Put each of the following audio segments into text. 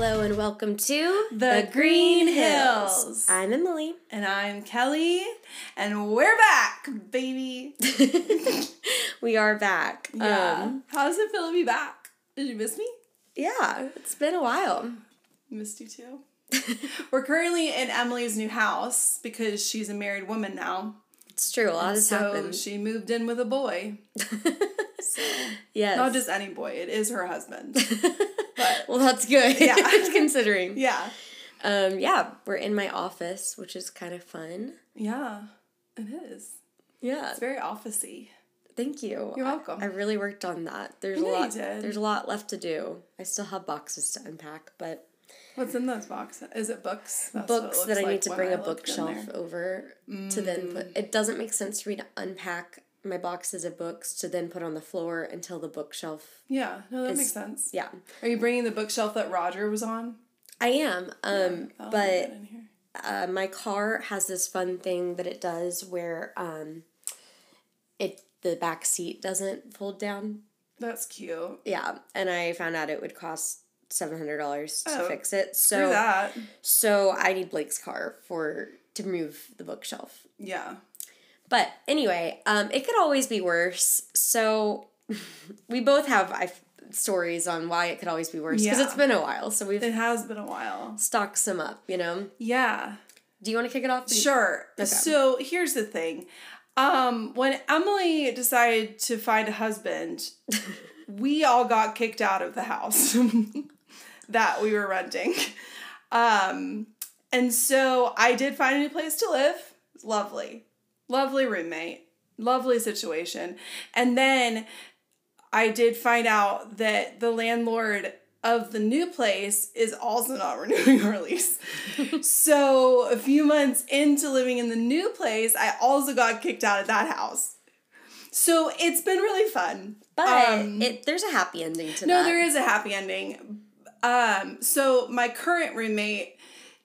Hello and welcome to The Green Hills. I'm Emily. And I'm Kelly, and we're back, baby. we are back. Yeah. Um, How does it feel to be back? Did you miss me? yeah, it's been a while. Missed you too. we're currently in Emily's new house because she's a married woman now. It's true. A lot has so happened. she moved in with a boy. So yes. not just any boy, it is her husband. But well, that's good. Yeah. considering. yeah. Um, yeah, we're in my office, which is kind of fun. Yeah. It is. Yeah. It's very officey. Thank you. You're welcome. I, really worked on that. There's I a lot. There's a lot left to do. I still have boxes to unpack, but What's in those boxes? Is it books? That's what it books that I like need to bring I a bookshelf there. Mm. over to then put. It doesn't make sense for me to unpack my boxes of books to then put on the floor until the bookshelf. Yeah, no, that is- makes sense. Yeah, Are you bringing the bookshelf that Roger was on? I am. Um, That'll but good in here. uh, my car has this fun thing that it does where um, it the back seat doesn't fold down. that's cute. Yeah, and I found out it would cost seven hundred dollars to Oh, fix it. So that. so I need Blake's car for to move the bookshelf. Yeah. But anyway, um, it could always be worse. So we both have I, stories on why it could always be worse because Yeah. it's been a while. So we've It has been a while. stocked some up. You know. Yeah. Do you want to kick it off? Sure. Okay. So here's the thing. Um, when Emily decided to find a husband, we all got kicked out of the house that we were renting. Um, and so I did find a new place to live. Lovely. Lovely roommate. Lovely situation. And then I did find out that the landlord of the new place is also not renewing our lease. so a few months into living in the new place, I also got kicked out of that house. So it's been really fun. But Um, it there's a happy ending to no, that. No, there is a happy ending. Um, so my current roommate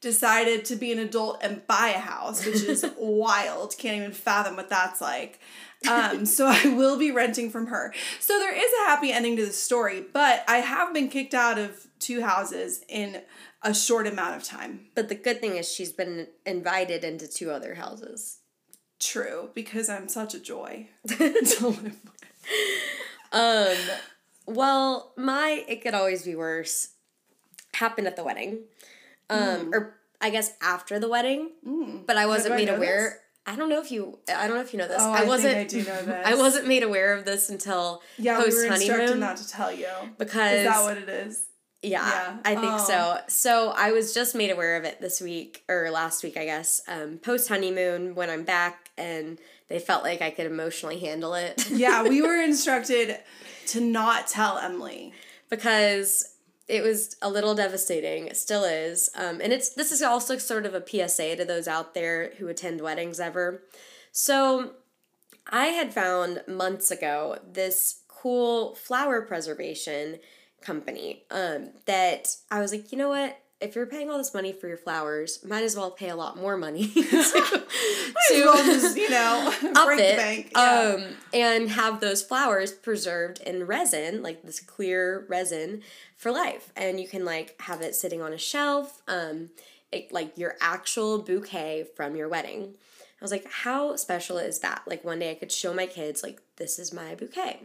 decided to be an adult and buy a house, which is wild. Can't even fathom what that's like. Um, so I will be renting from her. So there is a happy ending to the story, but I have been kicked out of two houses in a short amount of time. But the good thing is she's been invited into two other houses. True, because I'm such a joy to live. Um, well, my it could always be worse happened at the wedding, um, or I guess after the weddting. But I wasn't I made know aware. I don't know if you. I don't know if you know this. Oh, I I wasn't. I do know this. I wasn't made aware of this until Yeah, we post were instructed honeymoon. not to tell you. because Is that what it is? yeah, Yeah. I think Oh. so. So I was just made aware of it this week or last week, I guess. Um, post honeymoon when I'm back, and they felt like I could emotionally handle it. Yeah, we were instructed to not tell Emily. because it was a little devastating. It still is. Um, and it's this is also sort of a PSA to those out there who attend weddings ever. So I had found months ago this cool flower preservation company um, that I was like, you know what? If you're paying all this money for your flowers, might as well pay a lot more money to, as well just, you know, up break it, the bank. Yeah. um, and have those flowers preserved in resin, like this clear resin, for life. And you can like have it sitting on a shelf, um, it, like your actual bouquet from your wedding. I was like, how special is that? Like one day I could show my kids, like this is my bouquet.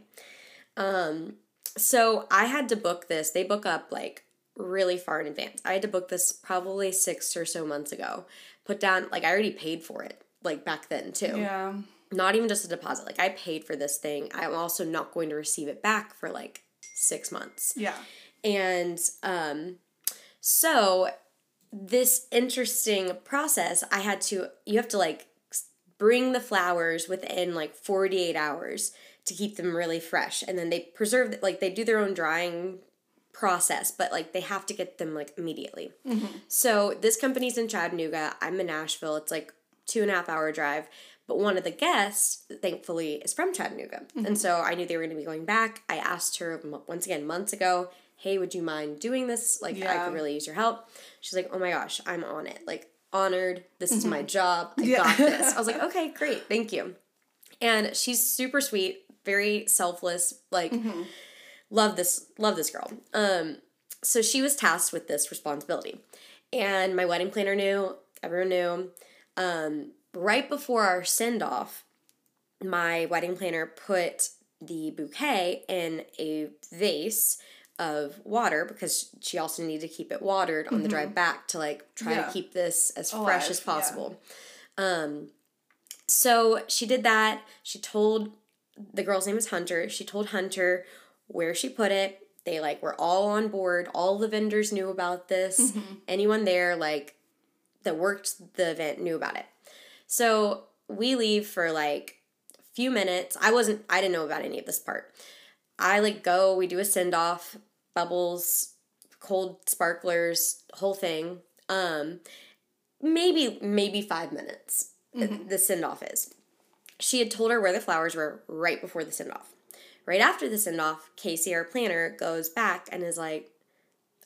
Um, so I had to book this. They book up like really far in advance. I had to book this probably six or so months ago. Put down like I already paid for it like back then too yeah. not even just a deposit. Like I paid for this thing. I'm also not going to receive it back for like six months. Yeah. And um, so this interesting process, I had to. You have to like bring the flowers within like 48 hours to keep them really fresh, and then they preserve like they do their own drying process, but like they have to get them like immediately. Mm-hmm. So this company's in Chattanooga. I'm in Nashville. It's like two and a half hour drive. But one of the guests, thankfully, is from Chattanooga. And mm-hmm. so I knew they were going to be going back. I asked her once again months ago, hey, would you mind doing this? Like, I Yeah. could really use your help. She's like, oh my gosh, I'm on it. Like, honored. This is my mm-hmm. job. I Yeah. got this. I was like, okay, great. Thank you. And she's super sweet, very selfless. Like, love this, love this girl. Um, so she was tasked with this responsibility. And my wedding planner knew, everyone knew. Um, right before our send off, my wedding planner put the bouquet in a vase of water because she also needed to keep it watered on the drive back to like try Yeah. to keep this as Alive, fresh as yeah. possible. Um so she did that. She told the girl's name is Hunter. She told Hunter where she put it. They like were all on board. All the vendors knew about this. Mm-hmm. Anyone there like that worked the event knew about it. So we leave for like a few minutes. I wasn't I didn't know about any of this part. I like go, we do a send off, bubbles, cold sparklers, whole thing. Um maybe maybe 5 minutes. Uh, mm-hmm. The send off is. She had told her where the flowers were right before the send off. Right after the send off, Casey, our planner, goes back and is like,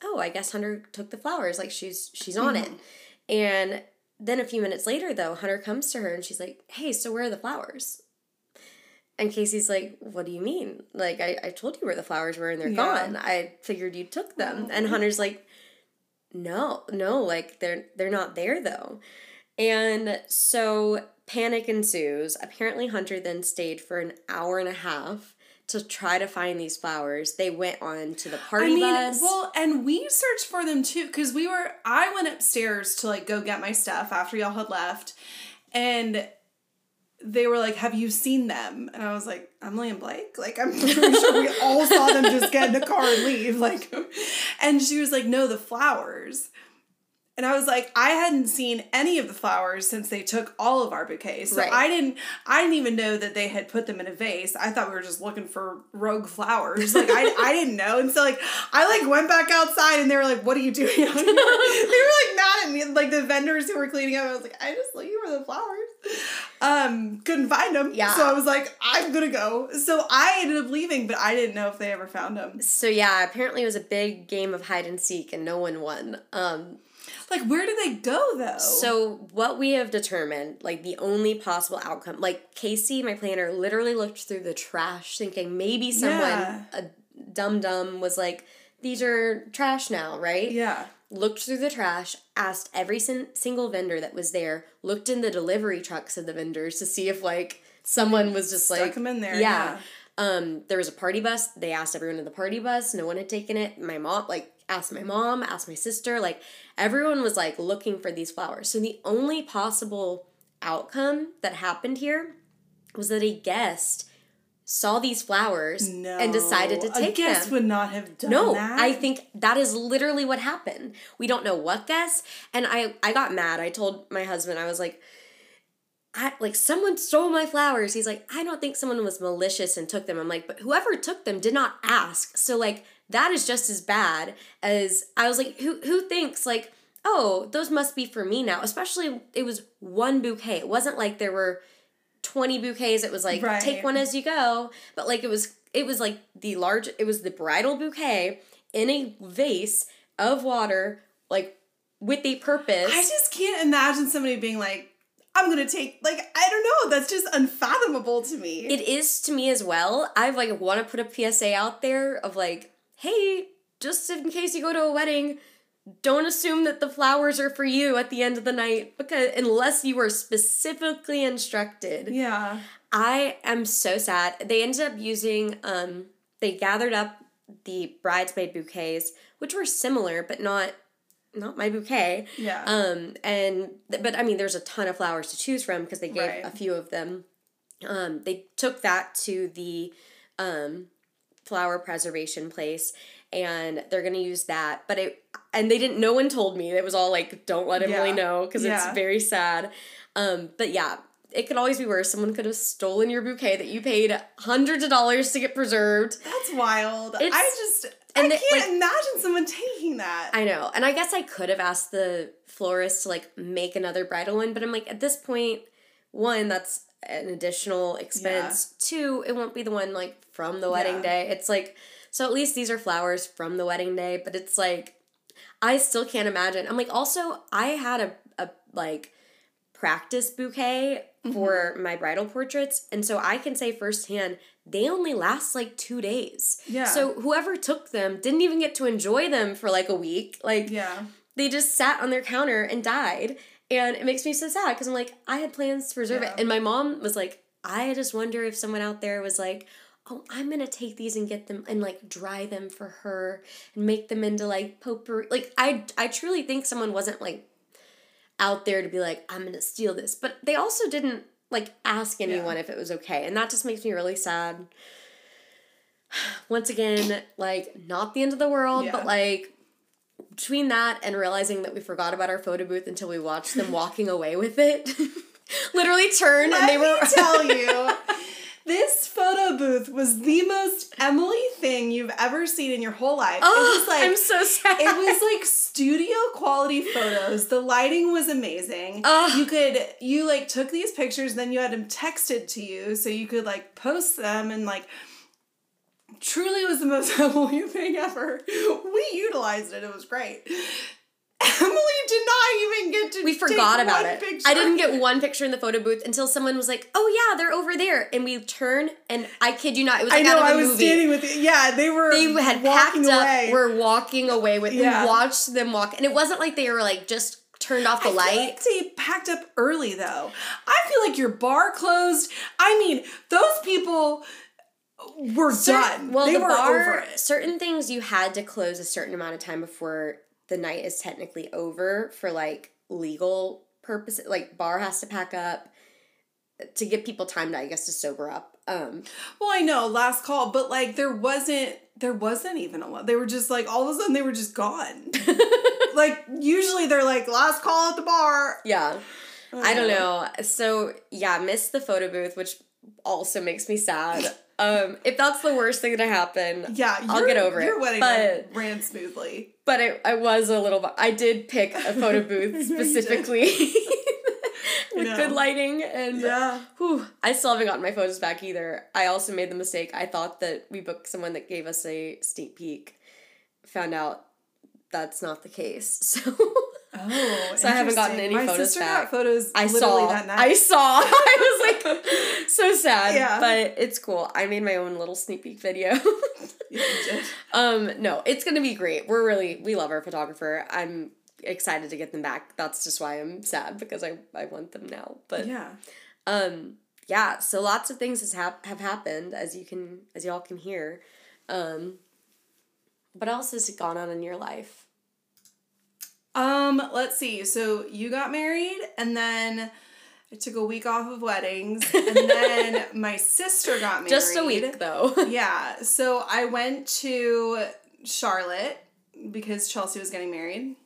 "Oh, I guess Hunter took the flowers. Like she's she's on it." And then a few minutes later, though, Hunter comes to her and she's like, "Hey, so where are the flowers?" And Casey's like, "What do you mean? Like I, I told you where the flowers were and they're Yeah. gone. I figured you took them." Oh. And Hunter's like, "No, no, like they're they're not there though." And so panic ensues. Apparently, Hunter then stayed for an hour and a half to try to find these flowers. They went on to the party I mean, bus. well, and we searched for them too because we were. I went upstairs to like go get my stuff after y'all had left, and they were like, "Have you seen them?" And I was like, "Emily and Blake." Like, I'm pretty sure we all saw them just get in the car and leave. Like, and she was like, "No, the flowers." And I was like, I hadn't seen any of the flowers since they took all of our bouquets. So Right. I didn't I didn't even know that they had put them in a vase. I thought we were just looking for rogue flowers. Like I, I didn't know. And so like I like went back outside and they were like, What are you doing out here? they were like mad at me. Like the vendors who were cleaning up, I was like, I just looking for the flowers. Um, couldn't find them. Yeah. So I was like, I'm gonna go. So I ended up leaving, but I didn't know if they ever found them. So yeah, apparently it was a big game of hide and seek and no one won. Um Like where do they go though? so what we have determined, like the only possible outcome, like Casey, my planner, literally looked through the trash thinking maybe someone Yeah. a dum dum was like, These are trash now, right? Yeah. Looked through the trash, asked every sin- single vendor that was there, looked in the delivery trucks of the vendors to see if like someone was just like Stuck like 'em in there, Yeah. Um, there was a party bus. They asked everyone in the party bus. No one had taken it. My mom, like, asked my mom, asked my sister. Like, everyone was like looking for these flowers. So the only possible outcome that happened here was that a guest saw these flowers No. and decided to take them. a guest them. would not have done No, that. I think that is literally what happened. We don't know what guest. and I I got mad. I told my husband I was like, I like someone stole my flowers. He's like, I don't think someone was malicious and took them. I'm like, but whoever took them did not ask. So like that is just as bad as I was like, who who thinks like, oh, those must be for me now. Especially it was one bouquet. It wasn't like there were 20 bouquets. It was like Right. take one as you go. But like it was it was like the large it was the bridal bouquet in a vase of water, like with a purpose. I just can't imagine somebody being like, I'm gonna take like I don't know. That's just unfathomable to me. it is to me as well. I've like want to put a PSA out there of like, hey, just in case you go to a wedding, don't assume that the flowers are for you at the end of the night because unless you were specifically instructed. yeah. I am so sad. They ended up using um they gathered up the bridesmaid bouquets, which were similar but not not my bouquet. Yeah. Um and but I mean there's a ton of flowers to choose from because they gave Right. a few of them. Um they took that to the um flower preservation place and they're to use that but it and they didn't no one told me it was all like don't let Emily Yeah. know because Yeah. it's very sad um but yeah it could always be worse someone could have stolen your bouquet that you paid hundreds of dollars to get preserved That's wild. It's- I just and I they- can't like- imagine someone taking that. I know. And I guess I could have asked the florist to like make another bridal one, but I'm like, at this point, one, that's an additional expense. Two, it won't be the one like from the wedding Yeah. day. It's like, so at least these are flowers from the wedding day, but it's like, I still can't imagine. I'm like, also, I had a, a like, practice bouquet mm-hmm. for my bridal portraits. And so I can say firsthand, they only last like two days. Yeah. So whoever took them didn't even get to enjoy them for like a week. Like, Yeah. they just sat on their counter and died. And it makes me so sad because I'm like, I had plans to preserve Yeah. it. And my mom was like, I just wonder if someone out there was like, oh, I'm gonna take these and get them and like dry them for her and make them into like potpourri. Like I, I truly think someone wasn't like out there to be like, I'm gonna steal this, but they also didn't like ask anyone if it was okay, and that just makes me really sad. Once again, like not the end of the world, Yeah. but like between that and realizing that we forgot about our photo booth until we watched them walking away with it. Literally turned and Let they were tell you, this photo booth was the most Emily thing you've ever seen in your whole life. Oh, it was like I'm so sad. it was like studio quality photos. The lighting was amazing. Ugh. You could you like took these pictures, then you had them texted to you, so you could like post them and like. Truly was the most Emily thing ever. We utilized it. It was great. Emily did not even get to. we forgot about it. Picture. I didn't get one picture in the photo booth until someone was like, "Oh yeah, they're over there," and we turn and I kid you not, it was I know. out of a I was movie. standing with. Yeah, they were. they had walking packed away. up. We're walking away with. Yeah. We watched them walk, and it wasn't like they were like just turned off the I light. like they packed up early though. I feel like your bar closed. I mean, those people were done. Well, they the were bar, over it. certain things you had to close a certain amount of time before the night is technically over for like legal purposes. Like bar has to pack up to give people time to, I guess, to sober up. Um, Well, I know last call, but like there wasn't. There wasn't even a lot. They were just like all of a sudden they were just gone. like usually they're like last call at the bar. yeah, I don't know. So yeah, missed the photo booth, which also makes me sad. Um, if that's the worst thing to happen, Yeah, I'll get over it. Your wedding but ran smoothly. but it, I was a little. I did pick a photo booth know you did. specifically with know. good lighting, and Yeah. whew, I still haven't gotten my photos back either. I also made the mistake. I thought that we booked someone that gave us a sneak peek. Found out that's not the case. So Oh, So I haven't gotten any My photos sister back. got photos. I saw. that night. I saw. I was like so sad. Yeah. But it's cool. I made my own little sneak peek video. You did. Um, no, it's gonna be great. We're really we love our photographer. I'm excited to get them back. That's just why I'm sad because I, I want them now. But Yeah. um yeah, so lots of things has hap- have happened as you can as y'all can hear. Um what else has gone on in your life? Um, let's see. So you got married and then I took a week off of weddings and then my sister got married. Just a week though. Yeah. So I went to Charlotte because Chelsea was getting married.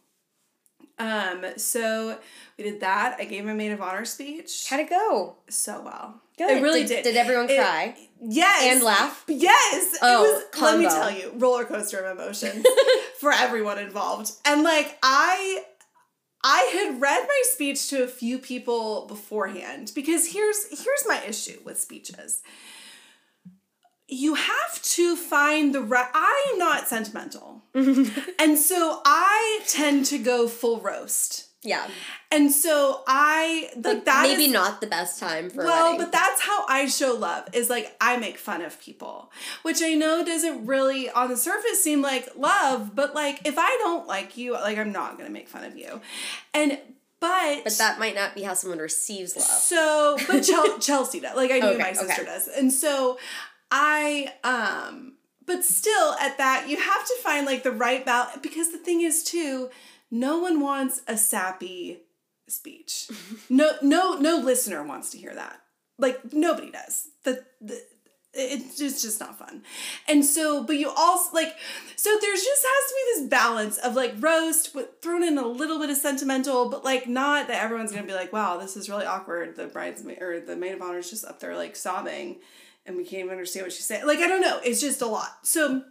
Um, so we did that. I gave my maid of honor speech. How'd it go? so well. Good. It really did. did. Did everyone It- cry? Yes. And laugh? Yes. Oh, it was let me tell you, roller coaster of emotions for everyone involved. And like I I had read my speech to a few people beforehand because here's here's my issue with speeches. You have to find the right I'm not sentimental. and so I tend to go full roast. Yeah. And so I like, Like that maybe is- not the best time for well, but that's how I show love is like I make fun of people, which I know doesn't really on the surface seem like love, but like if I don't like you, like I'm not gonna make fun of you, and but But that might not be how someone receives love. so but Chel- Chelsea does like I knew Okay, my sister okay. does, and so I um but still at that you have to find like the right balance because the thing is too no one wants a sappy speech. No no no listener wants to hear that. Like nobody does. The, the it's just, not fun. And so but you also like so there's just has to be this balance of like roast but thrown in a little bit of sentimental but like not that everyone's gonna be like wow this is really awkward. The bridesmaid or the maid of honor is just up there like sobbing and we can't even understand what she's saying. Like i don't know. It's just a lot. So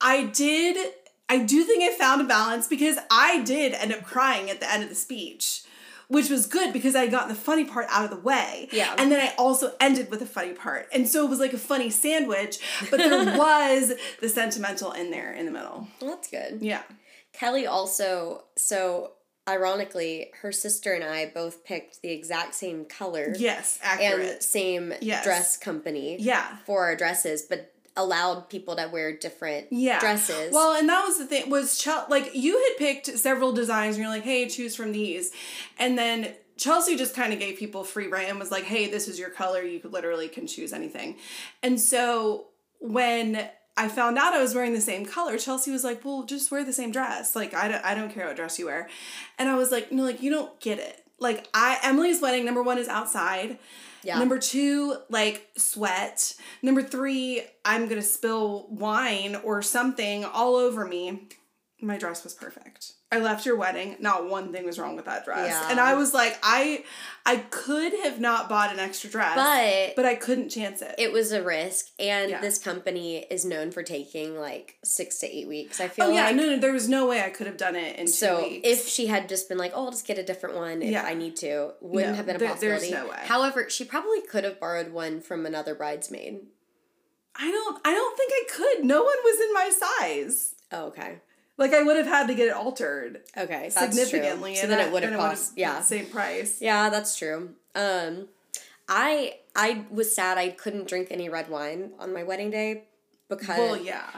i did i do think i found a balance because i did end up crying at the end of the speech which was good because I gotten the funny part out of the way. Yeah. And then I also ended with a funny part. And so it was like a funny sandwich, but there was the sentimental in there in the middle. Well, that's good. Yeah. Kelly also, so ironically, her sister and I both picked the exact same color Yes, accurate. and same Yes. dress company yeah. for our dresses, but allowed people to wear different Yeah. dresses. Well, and that was the thing was Chel- like you had picked several designs and you're like, "Hey, choose from these." And then Chelsea just kind of gave people free reign and was like, "Hey, this is your color. You could literally can choose anything." And so when I found out I was wearing the same color, Chelsea was like, "Well, just wear the same dress. Like I don't I don't care what dress you wear." And I was like, "No, like you don't get it. Like I Emily's wedding number 1 is outside. Yeah. Number two, like sweat. Number three, I'm gonna spill wine or something all over me. My dress was perfect. I left your wedding. Not one thing was wrong with that dress. Yeah. And I was like, I I could have not bought an extra dress, but but I couldn't chance it. it was a risk and Yeah. this company is known for taking like six to eight weeks i feel like. oh yeah, like no, no, there was no way I could have done it in two so weeks. if she had just been like oh i'll just get a different one if Yeah. i need to wouldn't No, have been a there- there's possibility no way. however she probably could have borrowed one from another bridesmaid I don't I don't think I could. No one was in my size. oh okay Like I would have had to get it altered okay significantly. so and then that- it would have cost yeah same price. yeah that's true um i i was sad i couldn't drink any red wine on my wedding day because Well, yeah.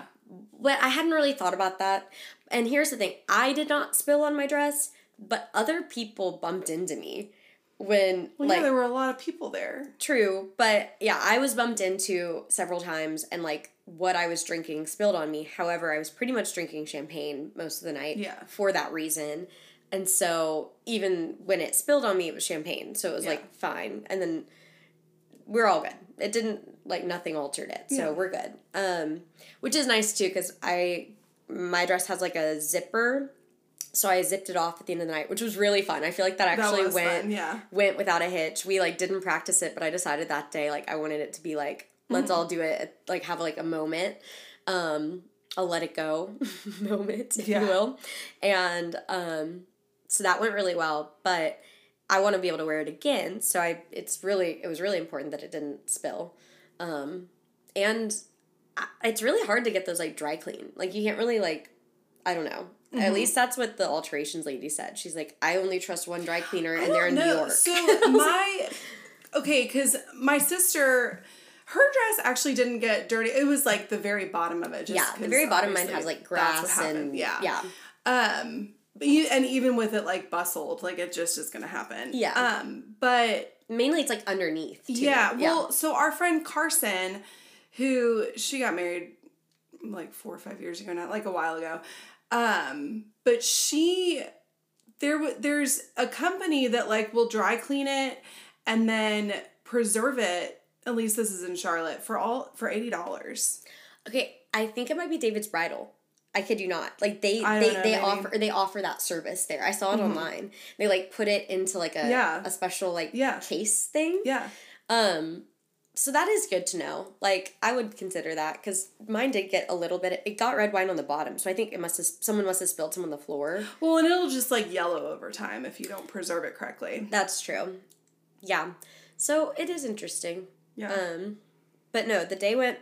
But I hadn't really thought about that. And here's the thing I did not spill on my dress, but other people bumped into me when, Well, like, yeah, there were a lot of people there. true. But yeah, I was bumped into several times and, like, what I was drinking spilled on me. However, I was pretty much drinking champagne most of the night Yeah. for that reason. And so even when it spilled on me, it was champagne. So it was Yeah. like fine. And then we're all good. It didn't like nothing altered it. So Yeah. we're good. Um which is nice too cuz I my dress has like a zipper. So I zipped it off at the end of the night, which was really fun. I feel like that actually that went fun, yeah. went without a hitch. We like didn't practice it, but I decided that day like I wanted it to be like let's all do it like have like a moment. Um a let it go moment, if Yeah. you will. And um so that went really well, but I want to be able to wear it again. So I it's really it was really important that it didn't spill. Um and I, it's really hard to get those like dry clean. Like you can't really like I don't know. Mm-hmm. At least that's what the alterations lady said. She's like, I only trust one dry cleaner, and they're in don't New know. York. So my okay, because my sister, her dress actually didn't get dirty. It was like the very bottom of it. Just yeah, the very bottom of mine has like grass and yeah, yeah, Um, but you, and even with it like bustled, like it just is gonna happen. Yeah. Um, but Mainly, it's like underneath. Too. yeah, well, so our friend Carson, who she got married like four or five years ago now, like a while ago. Um, but she there w- there's a company that like will dry clean it and then preserve it. At least this is in Charlotte for all for eighty dollars. Okay, I think it might be David's Bridal. I kid you not. Like they they, know, they maybe. Mm-hmm. offer they offer that service there. I saw it online. They like put it into like a Yeah. a special like Yeah. case thing. Yeah, Um so that is good to know. Like I would consider that cuz mine did get a little bit it got red wine on the bottom. So I think it must have someone must have spilled some on the floor. well, and it'll just like yellow over time if you don't preserve it correctly. That's true. Yeah. So it is interesting. Yeah. Um but no, the day went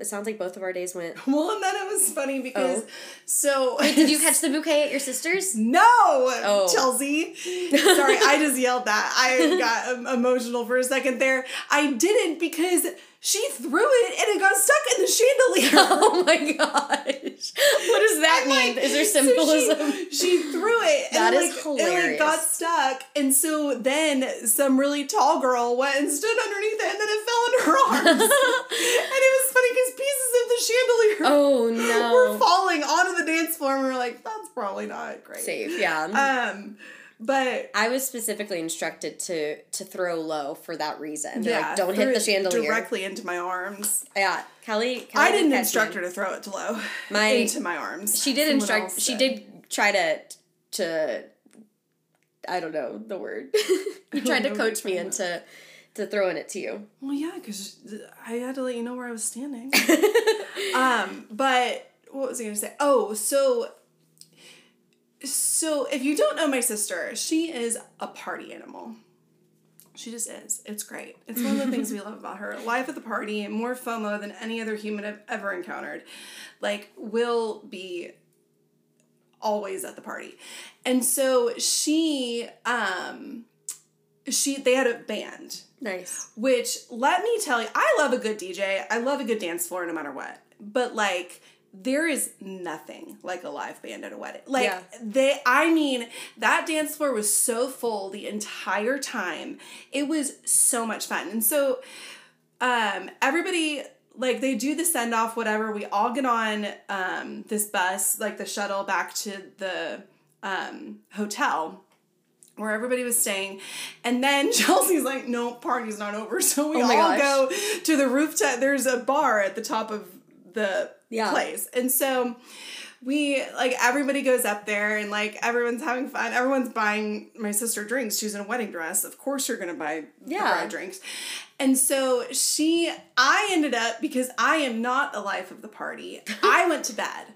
it sounds like both of our days went well, and then it was funny because Oh. so Did you catch the bouquet at your sister's? No, Oh. Chelsea. Sorry, I just yelled that. I got emotional for a second there. I didn't because she threw it and it got stuck in the chandelier. Oh my gosh. What does that And, mean? like, Is there so symbolism? she, she threw it and That it, is like, it like got stuck. And so then some really tall girl went and stood underneath it and then it fell into her arms. and it was funny because pieces of the chandelier oh no. were falling onto the dance floor and we were like, that's probably not great. Safe, yeah. Um, but I was specifically instructed to to throw low for that reason. They're yeah, like, don't hit the chandelier. directly into my arms. Yeah, Kelly. Kelly I didn't instruct her to throw it to low My- into my arms. She did Someone instruct. She did. try to to. I don't know the word. you tried to coach me into to throwing it to you. Well, yeah, because I had to let you know where I was standing. um, but what was I gonna say? Oh, so so if you don't know my sister, she is a party animal. She just is. It's great. It's one of the things we love about her. Life at the party, more FOMO than any other human I've ever encountered. Like, will be always at the party. And so she um she they had a band Nice. which let me tell you, I love a good DJ. I love a good dance floor no matter what. But like there is nothing like a live band at a wedding. Like Yeah. they I mean, that dance floor was so full the entire time. It was so much fun. And so um everybody like they do the send off whatever. We all get on um this bus, like the shuttle back to the um hotel where everybody was staying. And then Chelsea's like, no, party's not over. So we Oh all gosh. go to the rooftop. There's a bar at the top of the Yeah. place. And so we like everybody goes up there and like everyone's having fun. Everyone's buying my sister drinks. She's in a wedding dress. Of course you're gonna buy the Yeah. bride drinks. And so she I ended up because I am not the life of the party. I went to bed.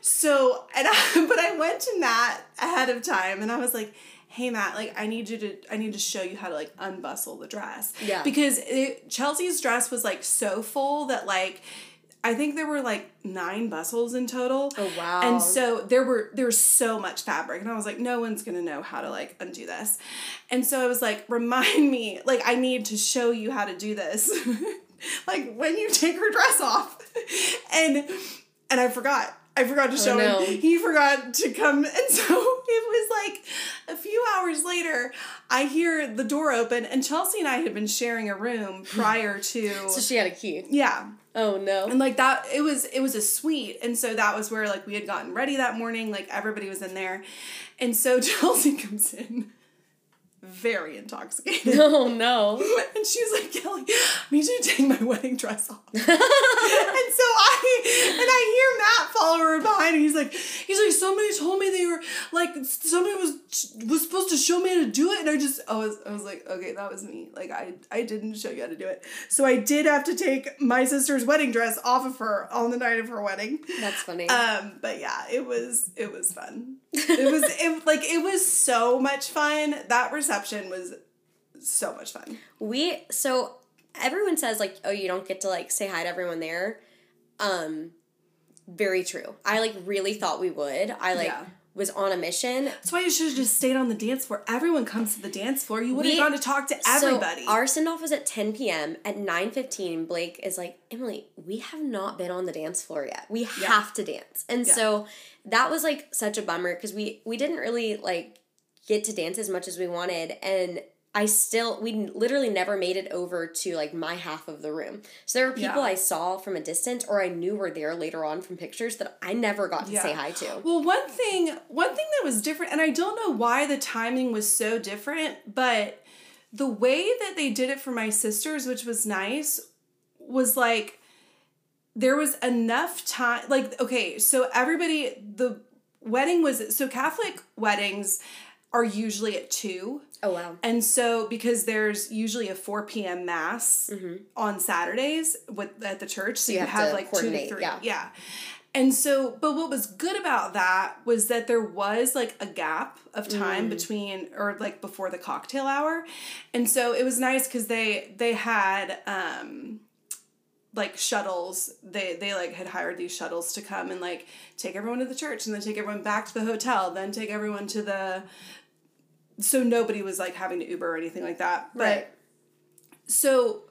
So and I, but I went to Matt ahead of time and I was like, "Hey Matt, like I need you to I need to show you how to like unbustle the dress." Yeah. Because it, Chelsea's dress was like so full that like I think there were like nine bustles in total. Oh, wow. And so there were there was so much fabric and I was like no one's going to know how to like undo this. And so I was like remind me like I need to show you how to do this. like when you take her dress off. and and I forgot. I forgot to oh, show no. him. He forgot to come. And so it was like a few hours later, I hear the door open, and Chelsea and I had been sharing a room prior to. So she had a key. yeah. Oh no. And like that, it was it was a suite, and so that was where like we had gotten ready that morning. Like everybody was in there, and so Chelsea comes in, very intoxicated, Oh no. and she's like, "Kelly, I need you to take my wedding dress off." and so I and I hear Matt follow her behind, and he's like, he's like, somebody told me they were like somebody was was supposed to show me how to do it, and I just I was I was like, okay, that was me. Like I I didn't show you how to do it, so I did have to take my sister's wedding dress off of her on the night of her wedding. That's funny. Um, but yeah, it was it was fun. It was it like it was so much fun. That reception was so much fun. we so everyone says like oh you don't get to like say hi to everyone there um very true i like really thought we would i like Yeah. was on a mission That's why you should have just stayed on the dance floor. Everyone comes to the dance floor. You would have gone to talk to everybody. so our send off was at 10 p.m at 9.15 blake is like emily we have not been on the dance floor yet we have to dance and Yeah. so that was like such a bummer because we we didn't really like get to dance as much as we wanted and I still we literally never made it over to like my half of the room. So there were people Yeah. I saw from a distance or I knew were there later on from pictures that I never got to say hi to. Well, one thing, one thing that was different, and I don't know why the timing was so different, but the way that they did it for my sisters, which was nice, was like there was enough time. Like, okay, so everybody, the wedding was so Catholic weddings are usually at two. Oh wow. And so, because there's usually a 4 p.m. mass on Saturdays with at the church, so, you you, have have, like two to three. yeah. yeah. And so, but what was good about that was that there was like a gap of time between, or like before the cocktail hour, and so it was nice because they they had um like shuttles they they like had hired these shuttles to come and like take everyone to the church and then take everyone back to the hotel then take everyone to the so nobody was like having to uber or anything like that but Right. so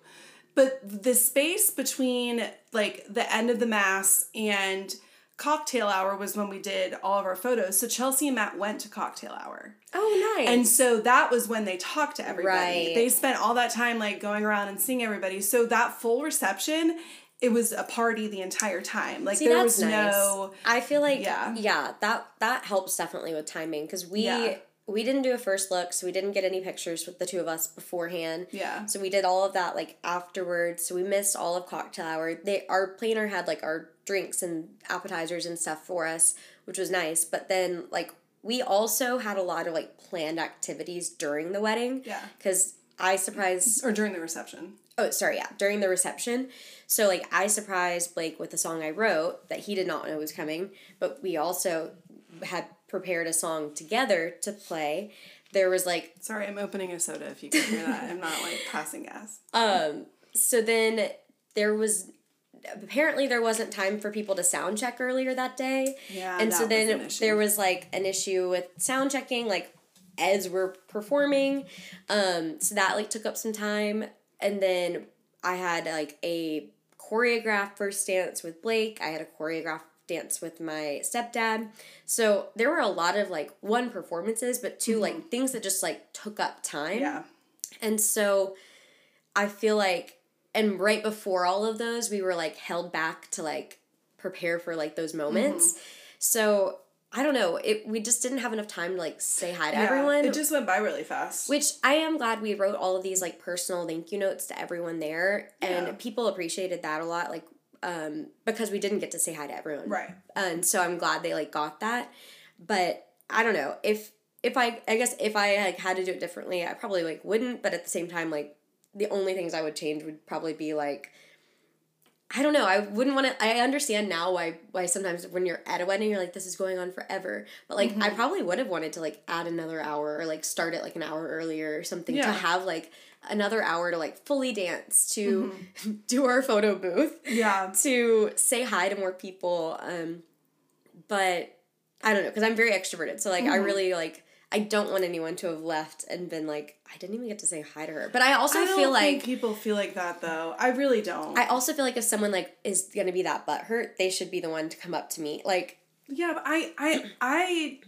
but the space between like the end of the mass and cocktail hour was when we did all of our photos so chelsea and matt went to cocktail hour Oh nice. and so that was when they talked to everybody. Right. They spent all that time like going around and seeing everybody. So that full reception, it was a party the entire time. Like See, there that's was nice. no I feel like Yeah. yeah, that that helps definitely with timing because we Yeah. We didn't do a first look, so we didn't get any pictures with the two of us beforehand. Yeah. So we did all of that like afterwards. So we missed all of cocktail hour. They our planner had like our drinks and appetizers and stuff for us, which was nice. But then like we also had a lot of like planned activities during the wedding. Yeah. Because I surprised or during the reception. oh sorry yeah during the reception so like i surprised blake with a song i wrote that he did not know was coming but we also had prepared a song together to play there was like Sorry, I'm opening a soda if you can hear that. I'm not like passing gas. um so then there was apparently there wasn't time for people to sound check earlier that day. Yeah, and so was then an issue. there was like an issue with sound checking, like as we're performing. Um, so that like took up some time, and then I had like a choreographed first dance with Blake. I had a choreographed dance with my stepdad. So there were a lot of like one performances, but 2 like things that just like took up time. Mm-hmm. Yeah. And so I feel like and right before all of those we were like held back to like prepare for like those moments. Mm-hmm. So I don't know, it we just didn't have enough time to like say hi to Yeah, everyone. It just went by really fast. which I am glad we wrote all of these like personal thank you notes to everyone there and Yeah. people appreciated that a lot like um because we didn't get to say hi to everyone right. and so I'm glad they like got that. But I don't know if if I I guess if I like had to do it differently, I probably like wouldn't. But at the same time, like the only things I would change would probably be like I don't know. I wouldn't want to. I understand now why why sometimes when you're at a wedding, you're like this is going on forever. But like I probably would have wanted to like add another hour or like start it like an hour earlier or something to have like another hour to like fully dance to do our photo booth Yeah. to say hi to more people. Um, but I don't know because I'm very extroverted, so like I Mm-hmm. really like I don't want anyone to have left and been like I didn't even get to say hi to her. But I also I don't feel think like people feel like that though. I really don't. I also feel like if someone like is gonna be that butt hurt, they should be the one to come up to me. Like yeah, but I I I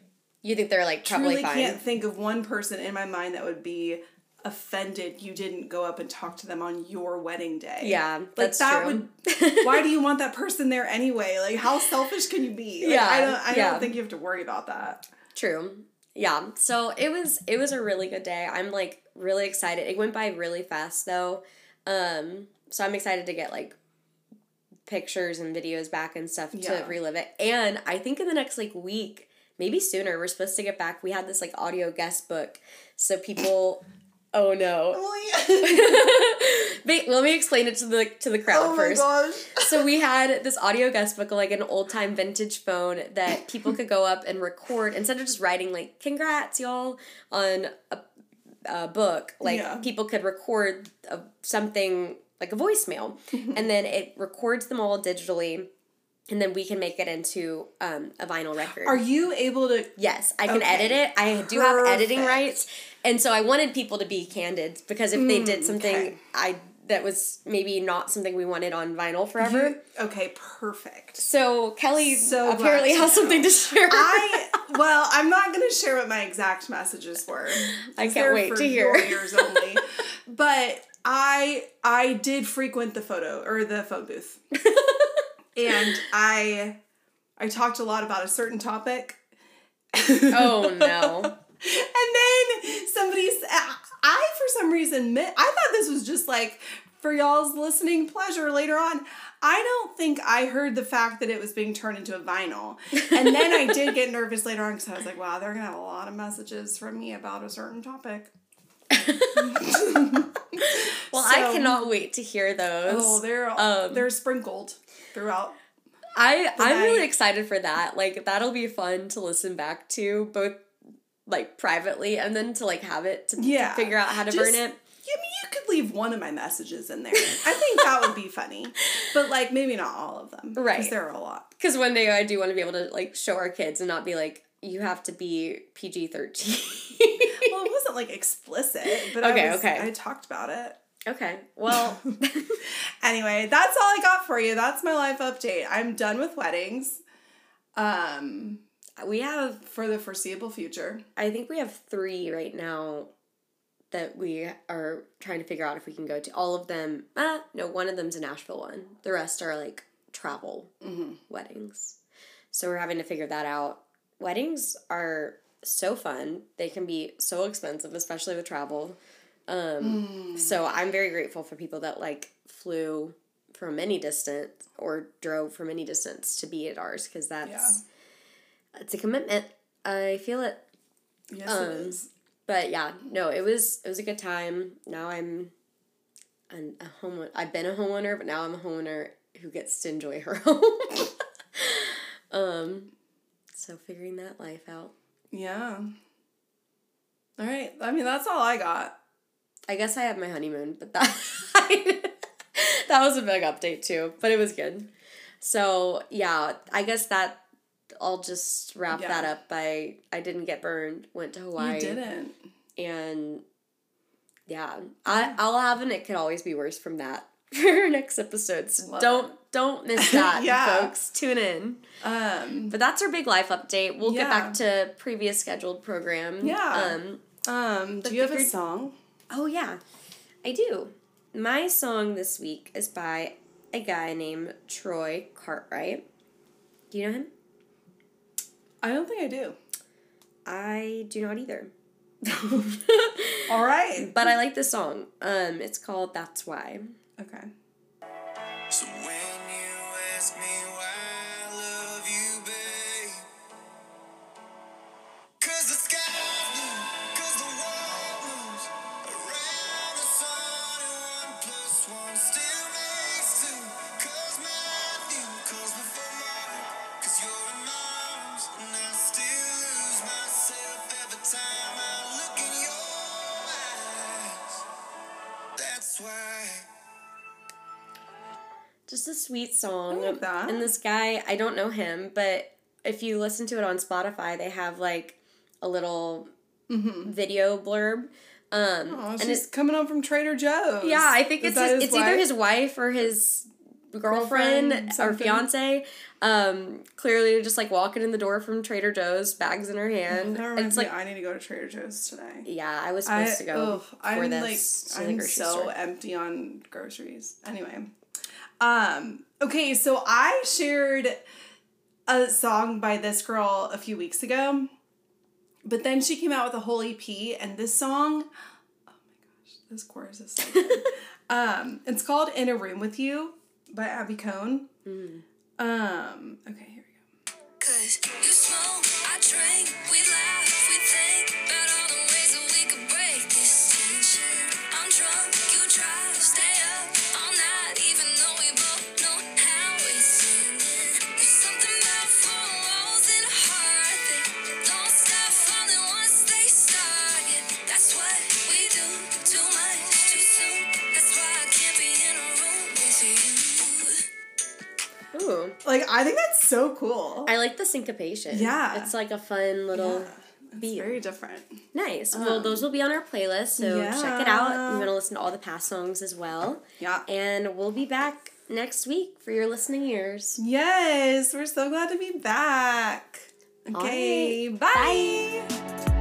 you think they're like probably truly fine. can't think of one person in my mind that would be offended you didn't go up and talk to them on your wedding day. Yeah, Like that's that true. would why do you want that person there anyway? Like how selfish can you be? Like, Yeah, I don't I yeah. don't think you have to worry about that. True. Yeah. So it was it was a really good day. I'm like really excited. It went by really fast though. Um so I'm excited to get like pictures and videos back and stuff Yeah. to relive it. And I think in the next like week, maybe sooner, we're supposed to get back. We had this like audio guest book. So people Oh no. Oh, Wait, let me explain it to the to the crowd oh first my gosh. so we had this audio guest book like an old time vintage phone that people could go up and record instead of just writing like congrats y'all on a, a book like Yeah. people could record a, something like a voicemail mm-hmm. and then it records them all digitally and then we can make it into um, a vinyl record Are you able to Yes, I can Okay. edit it. I do have editing rights, and so I wanted people to be candid because if they did something okay. I that was maybe not something we wanted on vinyl forever. you- okay, perfect. So Kelly So apparently to has know. something to share. I well, I'm not gonna share what my exact messages were. I can't wait to hear. your ears only. but I I did frequent the photo or the phone booth, and I I talked a lot about a certain topic. oh no. And then somebody, I for some reason, I thought this was just like for y'all's listening pleasure later on. I don't think I heard the fact that it was being turned into a vinyl. And then I did get nervous later on because I was like, wow, they're going to have a lot of messages from me about a certain topic. Well, I cannot wait to hear those. Oh, they're, Um, they're sprinkled throughout. I I'm really excited for that. Like that'll be fun to listen back to both like privately and then to like have it to, to figure out how to Just- burn it. I mean, you could leave one of my messages in there. I think that would be funny. But, like, maybe not all of them. Right. Because there are a lot. Because one day I do want to be able to like show our kids and not be like you have to be PG thirteen. wasn't like explicit, but Okay, I was, okay. I talked about it. okay. Well, Anyway, that's all I got for you. That's my life update. I'm done with weddings. Um, we have for the foreseeable future. I think we have three right now that we are trying to figure out if we can go to. All of them, uh, no, one of them's a Nashville one. The rest are like travel weddings. So we're having to figure that out. Weddings are so fun. They can be so expensive, especially with travel. Um, So I'm very grateful for people that like flew from any distance or drove from any distance to be at ours because that's it's a commitment. I feel it. Yes, Um, it is. But yeah, no, it was it was a good time. Now I'm an, a home. I've been a homeowner, but now I'm a homeowner who gets to enjoy her home. um, so figuring that life out. Yeah. All right. I mean, that's all I got. I guess I have my honeymoon, but that that was a big update too, but it was good. So yeah, I guess that I'll just wrap Yeah. that up by I didn't get burned, went to Hawaii. You didn't. And yeah, I I'll have an it could always be worse from that for next episode. So Love don't don't miss that, Yeah. folks. Tune in. Um, But that's our big life update. We'll get back to previous scheduled program. Yeah. Um, um, do you have a song? Oh, yeah, I do. My song this week is by a guy named Troy Cartwright. Do you know him? I don't think I do. I do not either. All right. but I like this song. Um, it's called That's Why. Okay. So sweet song. I. And this guy, I don't know him, but if you listen to it on Spotify, they have like a little video blurb. Um, Oh, and she's coming home from Trader Joe's. Yeah, I think Is it's that his, it's either his wife or his girlfriend, Girlfriend, or fiance. Um, clearly just like walking in the door from Trader Joe's, bags in her hand. That And it's like, I need to go to Trader Joe's today. yeah, I was I, supposed to go ugh, for I'm this like I'm so store. empty on groceries. Anyway, um, okay, so I shared a song by this girl a few weeks ago, but then she came out with a whole EP, and this song, oh my gosh, this chorus is so good. um, it's called "In a Room with You" by Abby Cohn. Mm. Um, okay, here we go. Cause you smoke, I drink, we laugh, Like I think that's so cool. I like the syncopation. Yeah. It's like a fun little Yeah, it's beat. very different. Nice. well, um, those will be on our playlist, so check it out. I'm going to listen to all the past songs as well. Yeah. And we'll be back next week for your listening ears. Yes, we're so glad to be back. Okay, right. bye.